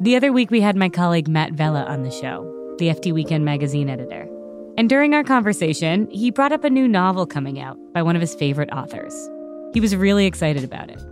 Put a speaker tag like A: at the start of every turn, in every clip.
A: The other week, we had my colleague Matt Vella on the show, the FT Weekend magazine editor. And during our conversation, he brought up a new novel coming out by one of his favorite authors. He was really excited about it.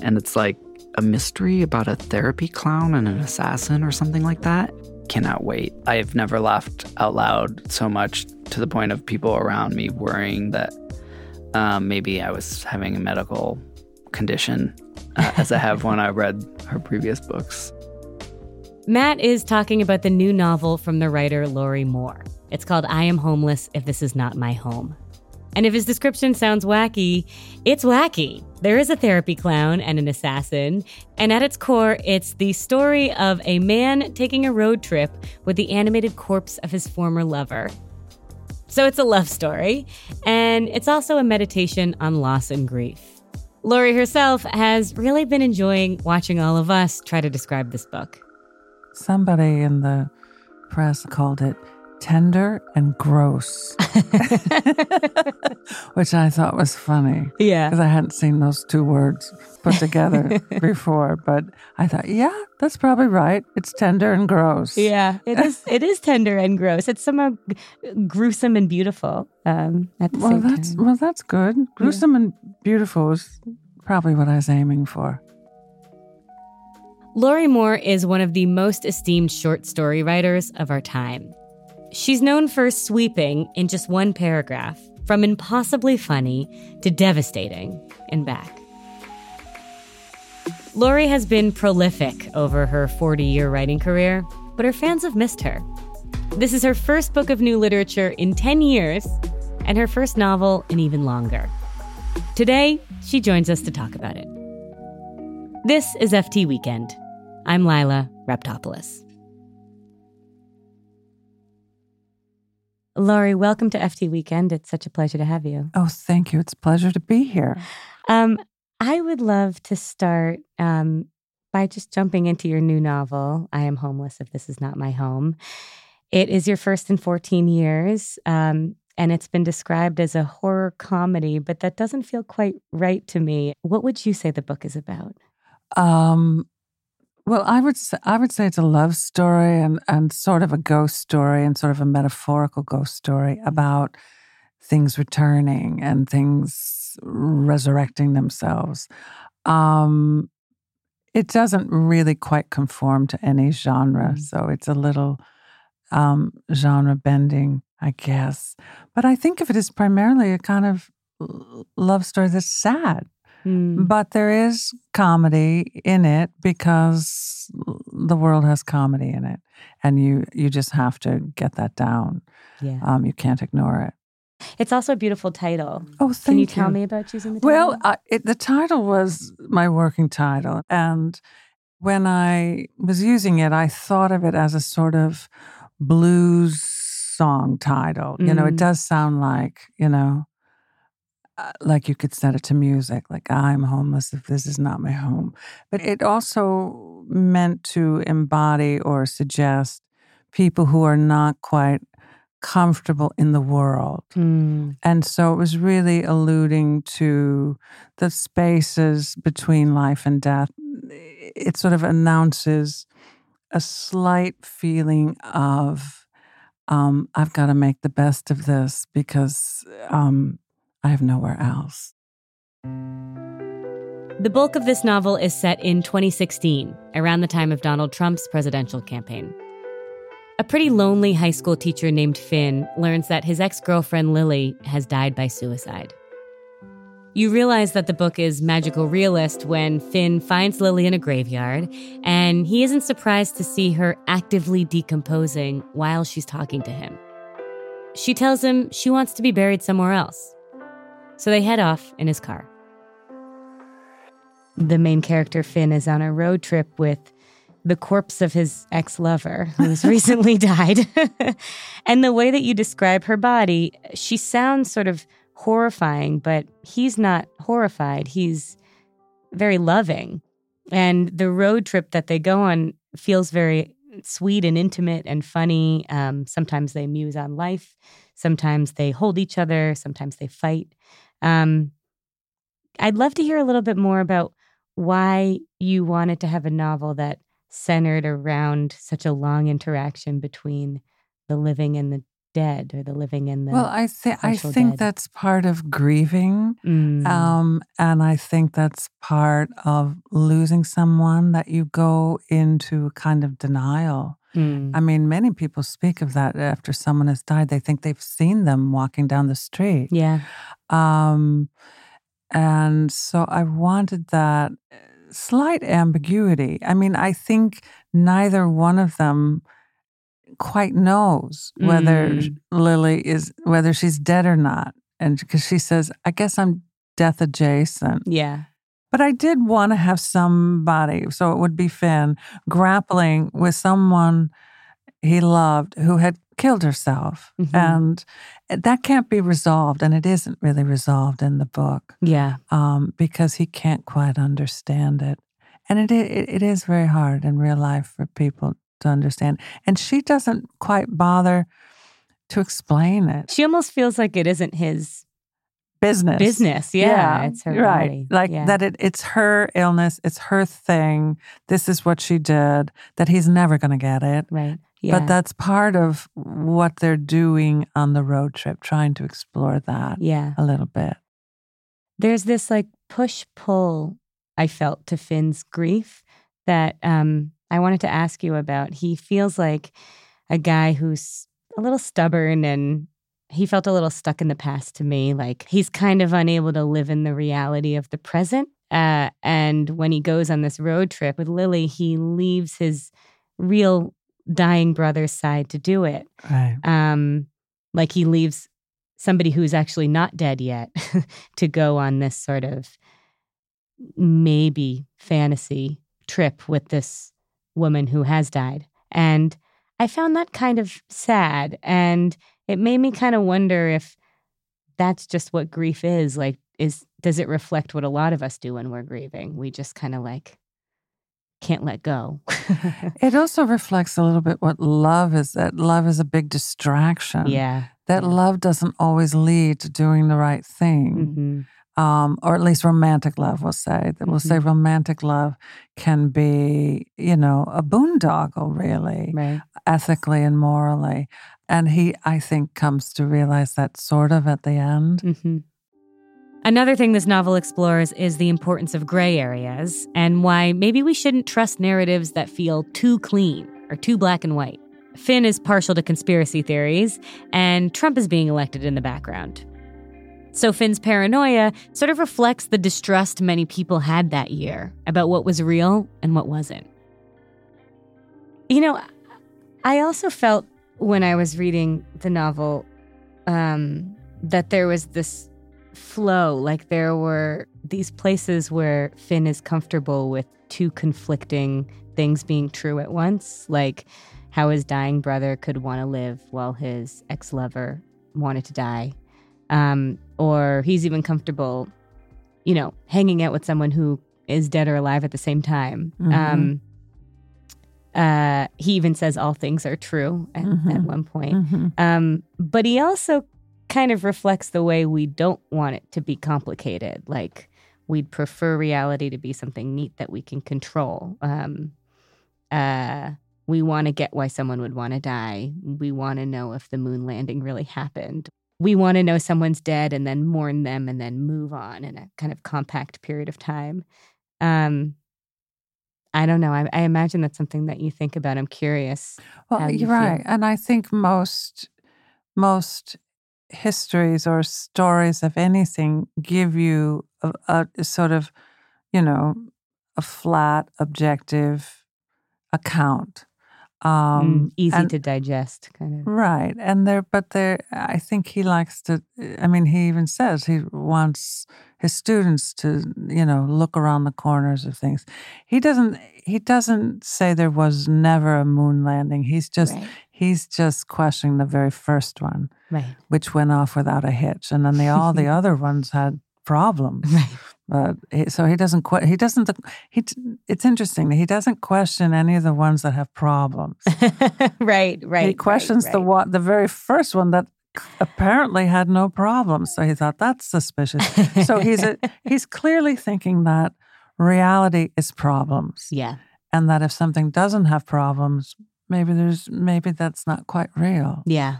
B: And it's like a mystery about a therapy clown and an assassin or something like that. Cannot wait. I've never laughed out loud so much to the point of people around me worrying that um, maybe I was having a medical condition, uh, as I have when I read her previous books.
A: Matt is talking about the new novel from the writer Lorrie Moore. It's called I Am Homeless If This Is Not My Home. And if his description sounds wacky, it's wacky. There is a therapy clown and an assassin, and at its core, it's the story of a man taking a road trip with the animated corpse of his former lover. So it's a love story, and it's also a meditation on loss and grief. Lorrie herself has really been enjoying watching all of us try to describe this book.
C: Somebody in the press called it tender and gross, which I thought was funny.
A: Yeah.
C: Because I hadn't seen those two words put together before. But I thought, yeah, that's probably right. It's tender and gross.
A: Yeah, it is. It is tender and gross. It's somehow gruesome and beautiful um, at the
C: well,
A: same
C: that's
A: time.
C: well, that's good. Gruesome and beautiful is probably what I was aiming for.
A: Lorrie Moore is one of the most esteemed short story writers of our time. She's known for sweeping in just one paragraph from impossibly funny to devastating and back. Lorrie has been prolific over her 40 year writing career, but her fans have missed her. This is her first book of new literature in 10 years and her first novel in even longer. Today, she joins us to talk about it. This is FT Weekend. I'm Lilah Raptopoulos. Lorrie, welcome to FT Weekend. It's such a pleasure to have you.
C: Oh, thank you. It's a pleasure to be here.
A: Um, I would love to start um, by just jumping into your new novel, I Am Homeless If This Is Not My Home. It is your first in 14 years, um, and it's been described as a horror comedy, but that doesn't feel quite right to me. What would you say the book is about?
C: Um, well, I would say, I would say it's a love story and and sort of a ghost story and sort of a metaphorical ghost story about things returning and things resurrecting themselves. Um, it doesn't really quite conform to any genre,
A: Mm.
C: so it's a little um, genre bending, I guess. But I think of it as primarily a kind of love story that's sad.
A: Mm,
C: But there is comedy in it because the world has comedy in it, and you you just have to get that down.
A: yeah.
C: Um, you can't ignore it.
A: It's also a beautiful title.
C: Oh, thank
A: Can you tell me about choosing the title?
C: Well, I, it, the title was my working title, and when I was using it, I thought of it as a sort of blues song title. You know, it
A: Mm.
C: does sound like you know uh, like you could set it to music, like I'm homeless if this is not my home. But it also meant to embody or suggest people who are not quite comfortable in the world.
A: Mm,
C: And so it was really alluding to the spaces between life and death. It sort of announces a slight feeling of, um, I've got to make the best of this because um, I have nowhere else.
A: The bulk of this novel is set in 2016, around the time of Donald Trump's presidential campaign. A pretty lonely high school teacher named Finn learns that his ex girlfriend Lily has died by suicide. You realize that the book is magical realist when Finn finds Lily in a graveyard, and he isn't surprised to see her actively decomposing while she's talking to him. She tells him she wants to be buried somewhere else. So they head off in his car. the main character, Finn, is on a road trip with the corpse of his ex lover who's recently died. and the way that you describe her body, she sounds sort of horrifying, but he's not horrified. He's very loving. And the road trip that they go on feels very sweet and intimate and funny. Um, sometimes they muse on life. Sometimes they hold each other. Sometimes they fight. Um, I'd love to hear a little bit more about why you wanted to have a novel that centered around such a long interaction between the living and the dead or the living and the
C: well i think i think
A: dead.
C: that's part of grieving
A: Mm.
C: um and i think that's part of losing someone that you go into a kind of denial
A: Mm.
C: i mean many people speak of that after someone has died they think they've seen them walking down the street.
A: Yeah.
C: Um and so i wanted that uh, slight ambiguity. I mean i think neither one of them quite knows whether
A: Mm.
C: lily is whether she's dead or not. And because she says i guess i'm death adjacent.
A: Yeah
C: but i did want to have somebody so it would be finn grappling with someone he loved who had killed herself
A: Mhm.
C: and that can't be resolved and it isn't really resolved in the book
A: yeah
C: um, because he can't quite understand it. And it, it it is very hard in real life for people to understand. And she doesn't quite bother to explain it.
A: she almost feels like it isn't his
C: Business.
A: business yeah, it's her
C: right.
A: body.
C: Like
A: yeah.
C: that it, it's her illness, it's her thing. This is what she did, that he's never going to get it.
A: right yeah
C: But that's part of what they're doing on the road trip, trying to explore that
A: yeah
C: a little bit.
A: there's this like push pull I felt to Finn's grief that um, I wanted to ask you about. He feels like a guy who's a little stubborn and he felt a little stuck in the past to me. Like he's kind of unable to live in the reality of the present. Uh, and when he goes on this road trip with Lily, he leaves his real dying brother's side to do it
C: Right.
A: um, like he leaves somebody who's actually not dead yet to go on this sort of maybe fantasy trip with this woman who has died. And I found that kind of sad. And it made me kind of wonder if that's just what grief is. Like, is does it reflect what a lot of us do when we're grieving? We just kind of like can't let go.
C: It also reflects a little bit what love is that love is a big distraction.
A: yeah.
C: That
A: yeah.
C: love doesn't always lead to doing the right thing.
A: hmm
C: Um, or at least romantic love, we'll say. That we'll say romantic love can be, you know, a boondoggle, really,
A: Right.
C: ethically and morally. And he, I think, comes to realize that sort of at the end.
A: hmm Another thing this novel explores is the importance of gray areas and why maybe we shouldn't trust narratives that feel too clean or too black and white. Finn is partial to conspiracy theories, and Trump is being elected in the background. So Finn's paranoia sort of reflects the distrust many people had that year about what was real and what wasn't. You know, I also felt when I was reading the novel um, that there was this flow, like there were these places where Finn is comfortable with two conflicting things being true at once, like how his dying brother could want to live while his ex lover wanted to die. Um, or he's even comfortable, you know, hanging out with someone who is dead or alive at the same time.
C: Mhm.
A: Um, uh, he even says all things are true at, at
C: Mhm.
A: one point.
C: Mhm.
A: Um, but he also kind of reflects the way we don't want it to be complicated. Like we'd prefer reality to be something neat that we can control. Um, uh, we want to get why someone would want to die. We want to know if the moon landing really happened. We want to know someone's dead and then mourn them and then move on in a kind of compact period of time. Um, I don't know. I, I imagine that's something that you think about. I'm curious.
C: Well,
A: you
C: you're
A: feel.
C: right, and I think most most histories or stories of anything give you a, a sort of, you know, a flat, objective account Um,
A: Mm, easy
C: and-
A: to digest, kind of.
C: Right. And there, but there, I think he likes to, I mean, he even says he wants his students to, you know, look around the corners of things. He doesn't, he doesn't say there was never a moon landing. He's just,
A: Right.
C: he's just questioning the very first one,
A: Right.
C: which went off without a hitch. And then the, all the other ones had But uh, he, so he doesn't, que- he doesn't, he, it's interesting. He doesn't question any of the ones that have problems.
A: right. Right.
C: he questions
A: right,
C: the
A: right.
C: one, the very first one that apparently had no problems. So he thought that's suspicious. so he's a, he's clearly thinking that reality is problems,
A: Yeah.
C: and that if something doesn't have problems, maybe there's maybe that's not quite real.
A: Yeah.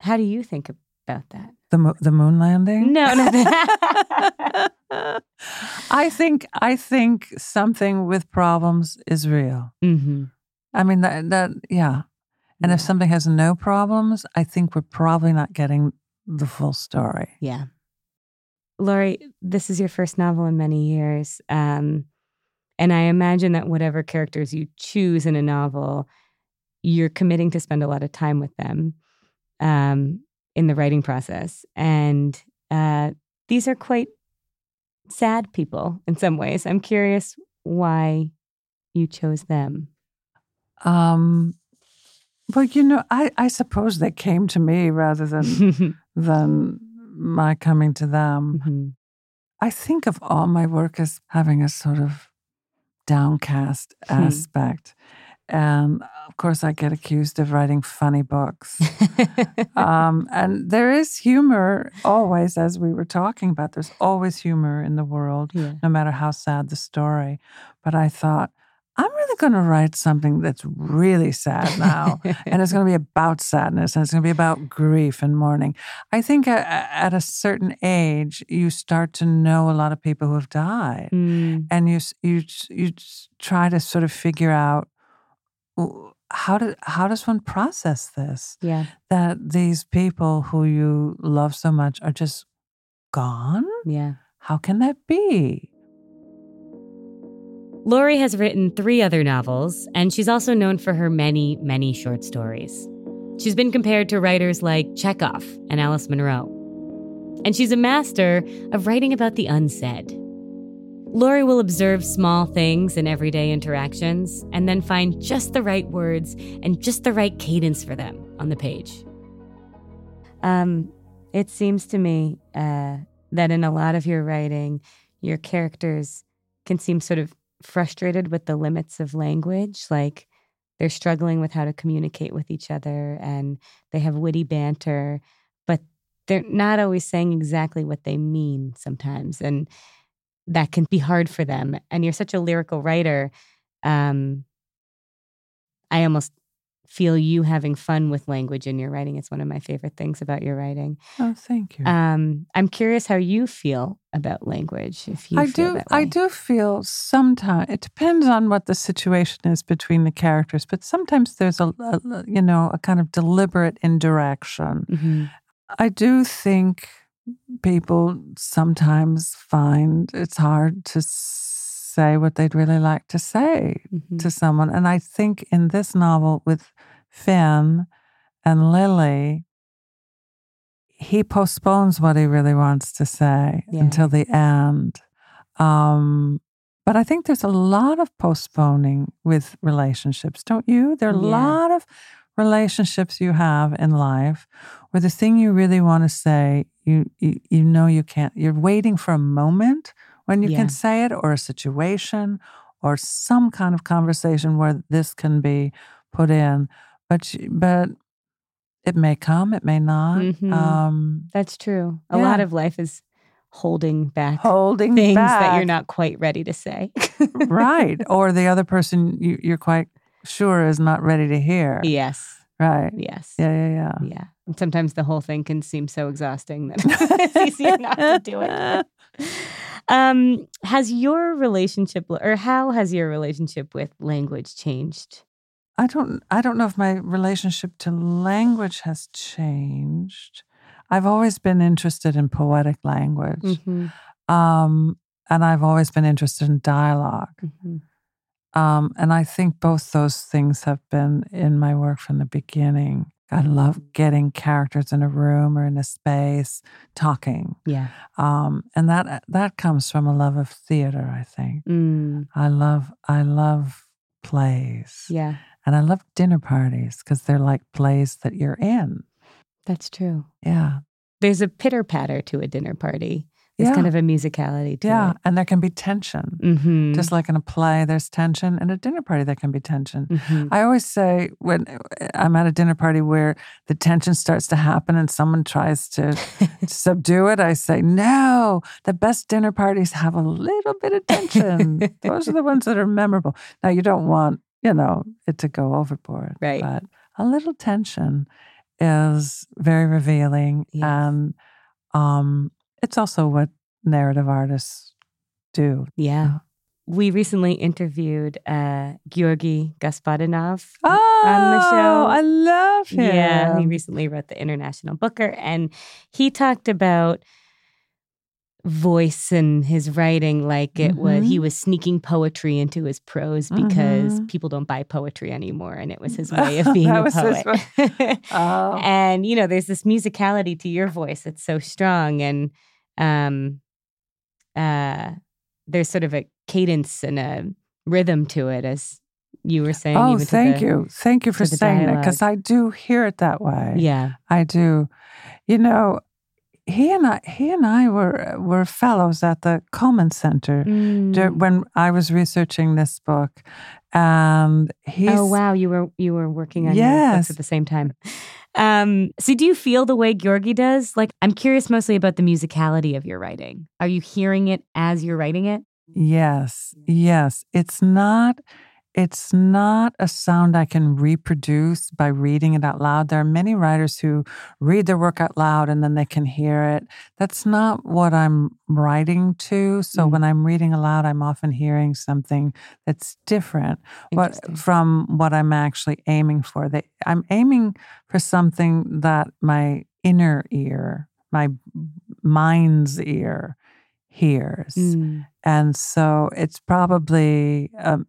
A: How do you think about that?
C: The mo- the moon landing.
A: No, no.
C: I think I think something with problems is real.
A: mm-hmm.
C: I mean that that yeah. And if something has no problems, I think we're probably not getting the full story.
A: Yeah. Lorrie, this is your first novel in many years. Um, and I imagine that whatever characters you choose in a novel, you're committing to spend a lot of time with them um, in the writing process. And uh, these are quite sad people in some ways. I'm curious why you chose them.
C: Um, well, you know, I, I suppose they came to me rather than than my coming to them.
A: Mhm.
C: I think of all my work as having a sort of downcast
A: Hmm.
C: aspect. And of course, I get accused of writing funny books. um, and there is humor always, as we were talking about, there's always humor in the world,
A: yeah.
C: no matter how sad the story. But I thought, I'm really going to write something that's really sad now. and it's going to be about sadness and it's going to be about grief and mourning. I think at, at a certain age, you start to know a lot of people who have died,
A: Mm,
C: and you you you try to sort of figure out how do how does one process this
A: yeah.
C: that these people who you love so much are just gone.
A: Yeah.
C: How can that be?
A: Lorrie has written three other novels, and she's also known for her many, many short stories. She's been compared to writers like Chekhov and Alice Munro. And she's a master of writing about the unsaid. Lorrie will observe small things in everyday interactions and then find just the right words and just the right cadence for them on the page. Um, it seems to me uh, that in a lot of your writing, your characters can seem sort of frustrated with the limits of language. Like they're struggling with how to communicate with each other and they have witty banter, but they're not always saying exactly what they mean sometimes. And that can be hard for them. And you're such a lyrical writer. Um, I almost feel you having fun with language in your writing. It's one of my favorite things about your writing.
C: Oh, thank you.
A: Um, I'm curious how you feel about language. If you
C: I do. I do feel sometimes it depends on what the situation is between the characters, but sometimes there's a, a you know a kind of deliberate indirection.
A: Mhm.
C: I do think people sometimes find it's hard to say what they'd really like to say
A: Mhm.
C: to someone, and I think in this novel with Finn and Lily. He postpones what he really wants to say
A: Yeah.
C: until the end. Um, but I think there's a lot of postponing with relationships, don't you? There are a
A: Yeah.
C: lot of relationships you have in life where the thing you really want to say, you, you you know you can't. You're waiting for a moment when you
A: Yeah.
C: can say it, or a situation, or some kind of conversation where this can be put in. But but it may come, it may not.
A: Mhm.
C: Um,
A: That's true. A lot of life is holding back
C: holding
A: things that you're not quite ready to say.
C: right or the other person you, you're quite sure is not ready to hear
A: yes.
C: right
A: Yes.
C: yeah yeah yeah
A: Yeah. And sometimes the whole thing can seem so exhausting that it's easier not to do it. Um, has your relationship or how has your relationship with language changed?
C: i don't i don't know if my relationship to language has changed i've always been interested in poetic language
A: Mhm,
C: um and i've always been interested in dialogue
A: mhm.
C: Um, and I think both those things have been in my work from the beginning. I love getting characters in a room or in a space talking,
A: Yeah.
C: um, and that that comes from a love of theater. I think
A: Mm,
C: I love I love plays,
A: yeah.
C: and I love dinner parties because they're like plays that you're in.
A: That's true.
C: Yeah,
A: There's a pitter patter to a dinner party. There's
C: Yeah.
A: kind of a musicality to
C: yeah,
A: it.
C: and there can be tension.
A: Mm-hmm.
C: Just like in a play, there's tension. In a dinner party, there can be tension.
A: Mhm.
C: I always say when I'm at a dinner party where the tension starts to happen and someone tries to subdue it, I say, no, the best dinner parties have a little bit of tension. Those are the ones that are memorable. Now, you don't want, you know, it to go overboard.
A: Right.
C: But a little tension is very revealing.
A: Yes.
C: And um, it's also what narrative artists do.
A: Yeah. We recently interviewed uh, Georgi Gospodinov
C: Oh,
A: on the show.
C: I love him.
A: Yeah, he recently wrote the International Booker, and he talked about voice and his writing like it was he was sneaking poetry into his prose because
C: Mhm.
A: people don't buy poetry anymore and it was his way of being a poet
C: Oh.
A: and you know there's this musicality to your voice that's so strong and um uh there's sort of a cadence and a rhythm to it as you were saying
C: Oh, thank
A: the-
C: you. Thank you for saying that because I do hear it that way.
A: yeah
C: I do. You know, he and I he and I were were fellows at the Cullman Center dur-
A: Mm.
C: when I was researching this book. And he.
A: Oh wow, you were you were working on your books
C: Yes.
A: at the same time. Um, so do you feel the way Georgi does? Like I'm curious mostly about the musicality of your writing. Are you hearing it as you're writing it?
C: Yes, yes. It's not it's not a sound I can reproduce by reading it out loud. There are many writers who read their work out loud and then they can hear it. That's not what I'm writing to. So
A: Mm.
C: when I'm reading aloud, I'm often hearing something that's different what, from what I'm actually aiming for. They, I'm aiming for something that my inner ear, my mind's ear, hears
A: Mm.
C: and so it's probably um,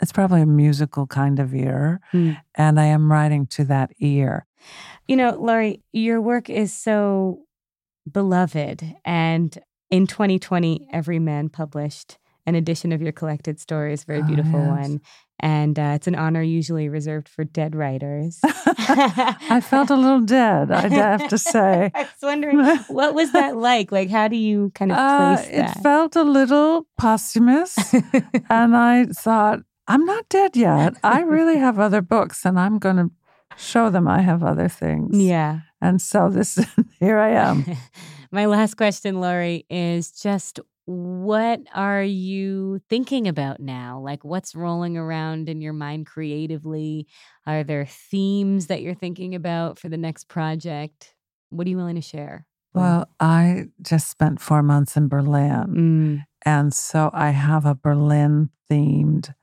C: it's probably a musical kind of ear
A: Hmm.
C: and i am writing to that ear
A: You know, Lorrie, your work is so beloved. And in 2020, Everyman published an edition of your collected stories, very
C: Oh,
A: beautiful
C: yes.
A: one. And uh, it's an honor usually reserved for dead writers.
C: i felt a little dead i'd have to say
A: I was wondering, what was that like? Like, how do you kind of
C: Uh,
A: place
C: it
A: that?
C: felt a little posthumous and i thought i'm not dead yet i really have other books and i'm going to show them i have other things
A: yeah.
C: and so this here i am
A: My last question, Lorrie, is just what are you thinking about now? Like, what's rolling around in your mind creatively? Are there themes that you're thinking about for the next project? What are you willing to share?
C: well i just spent four months in berlin
A: Mm,
C: And so I have a Berlin themed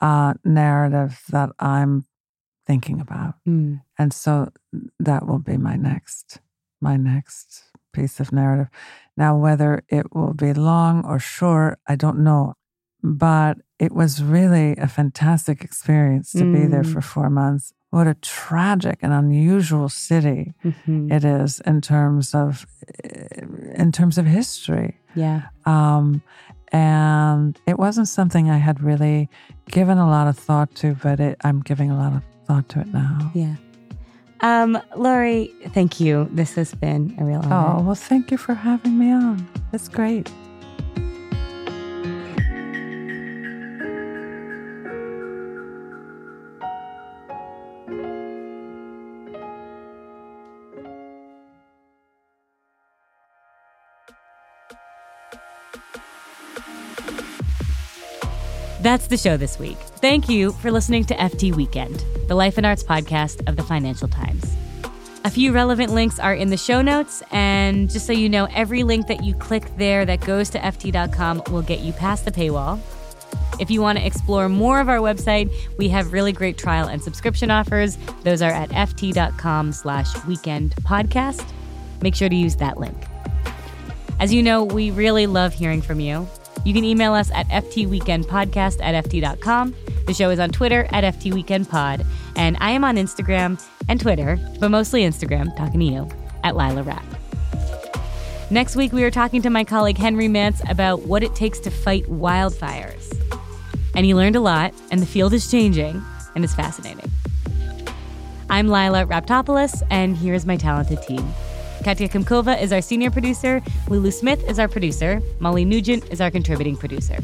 C: uh, narrative that I'm thinking about.
A: mm,
C: And so that will be my next, my next piece of narrative. Now, whether it will be long or short, I don't know. But it was really a fantastic experience to be there
A: Mm.
C: for four months. What a tragic and unusual city
A: mhm.
C: it is in terms of in terms of history.
A: Yeah.
C: Um, and it wasn't something I had really given a lot of thought to, but it, I'm giving a lot of thought to it now.
A: Yeah. Um, Lorrie, thank you. This has been a real honor.
C: Oh, well, thank you for having me on. That's great.
A: That's the show this week. Thank you for listening to FT Weekend, the life and arts podcast of the Financial Times. A few relevant links are in the show notes, and just so you know, every link that you click there that goes to FT.com will get you past the paywall. If you want to explore more of our website, we have really great trial and subscription offers. Those are at ft.com slash weekend podcast. Make sure to use that link. As you know, we really love hearing from you. You can email us at ftweekendpodcast at ft.com. The show is on Twitter at ftweekendpod, and I am on Instagram and Twitter, but mostly Instagram, talking to you, at Lilah Rap. Next week, we are talking to my colleague Henry Mance about what it takes to fight wildfires. And he learned a lot, and the field is changing, and it's fascinating. I'm Lilah Raptopoulos, and here's my talented team. Katya Kumkova is our senior producer. Lulu Smith is our producer. Molly Nugent is our contributing producer.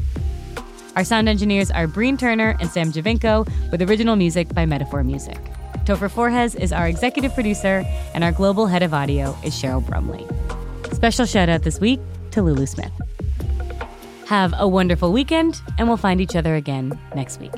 A: Our sound engineers are Breen Turner and Sam Giovinco, with original music by Metaphor Music. Topher Forhecz is our executive producer, and our global head of audio is Cheryl Brumley. Special shout out this week to Lulu Smith. Have a wonderful weekend, and we'll find each other again next week.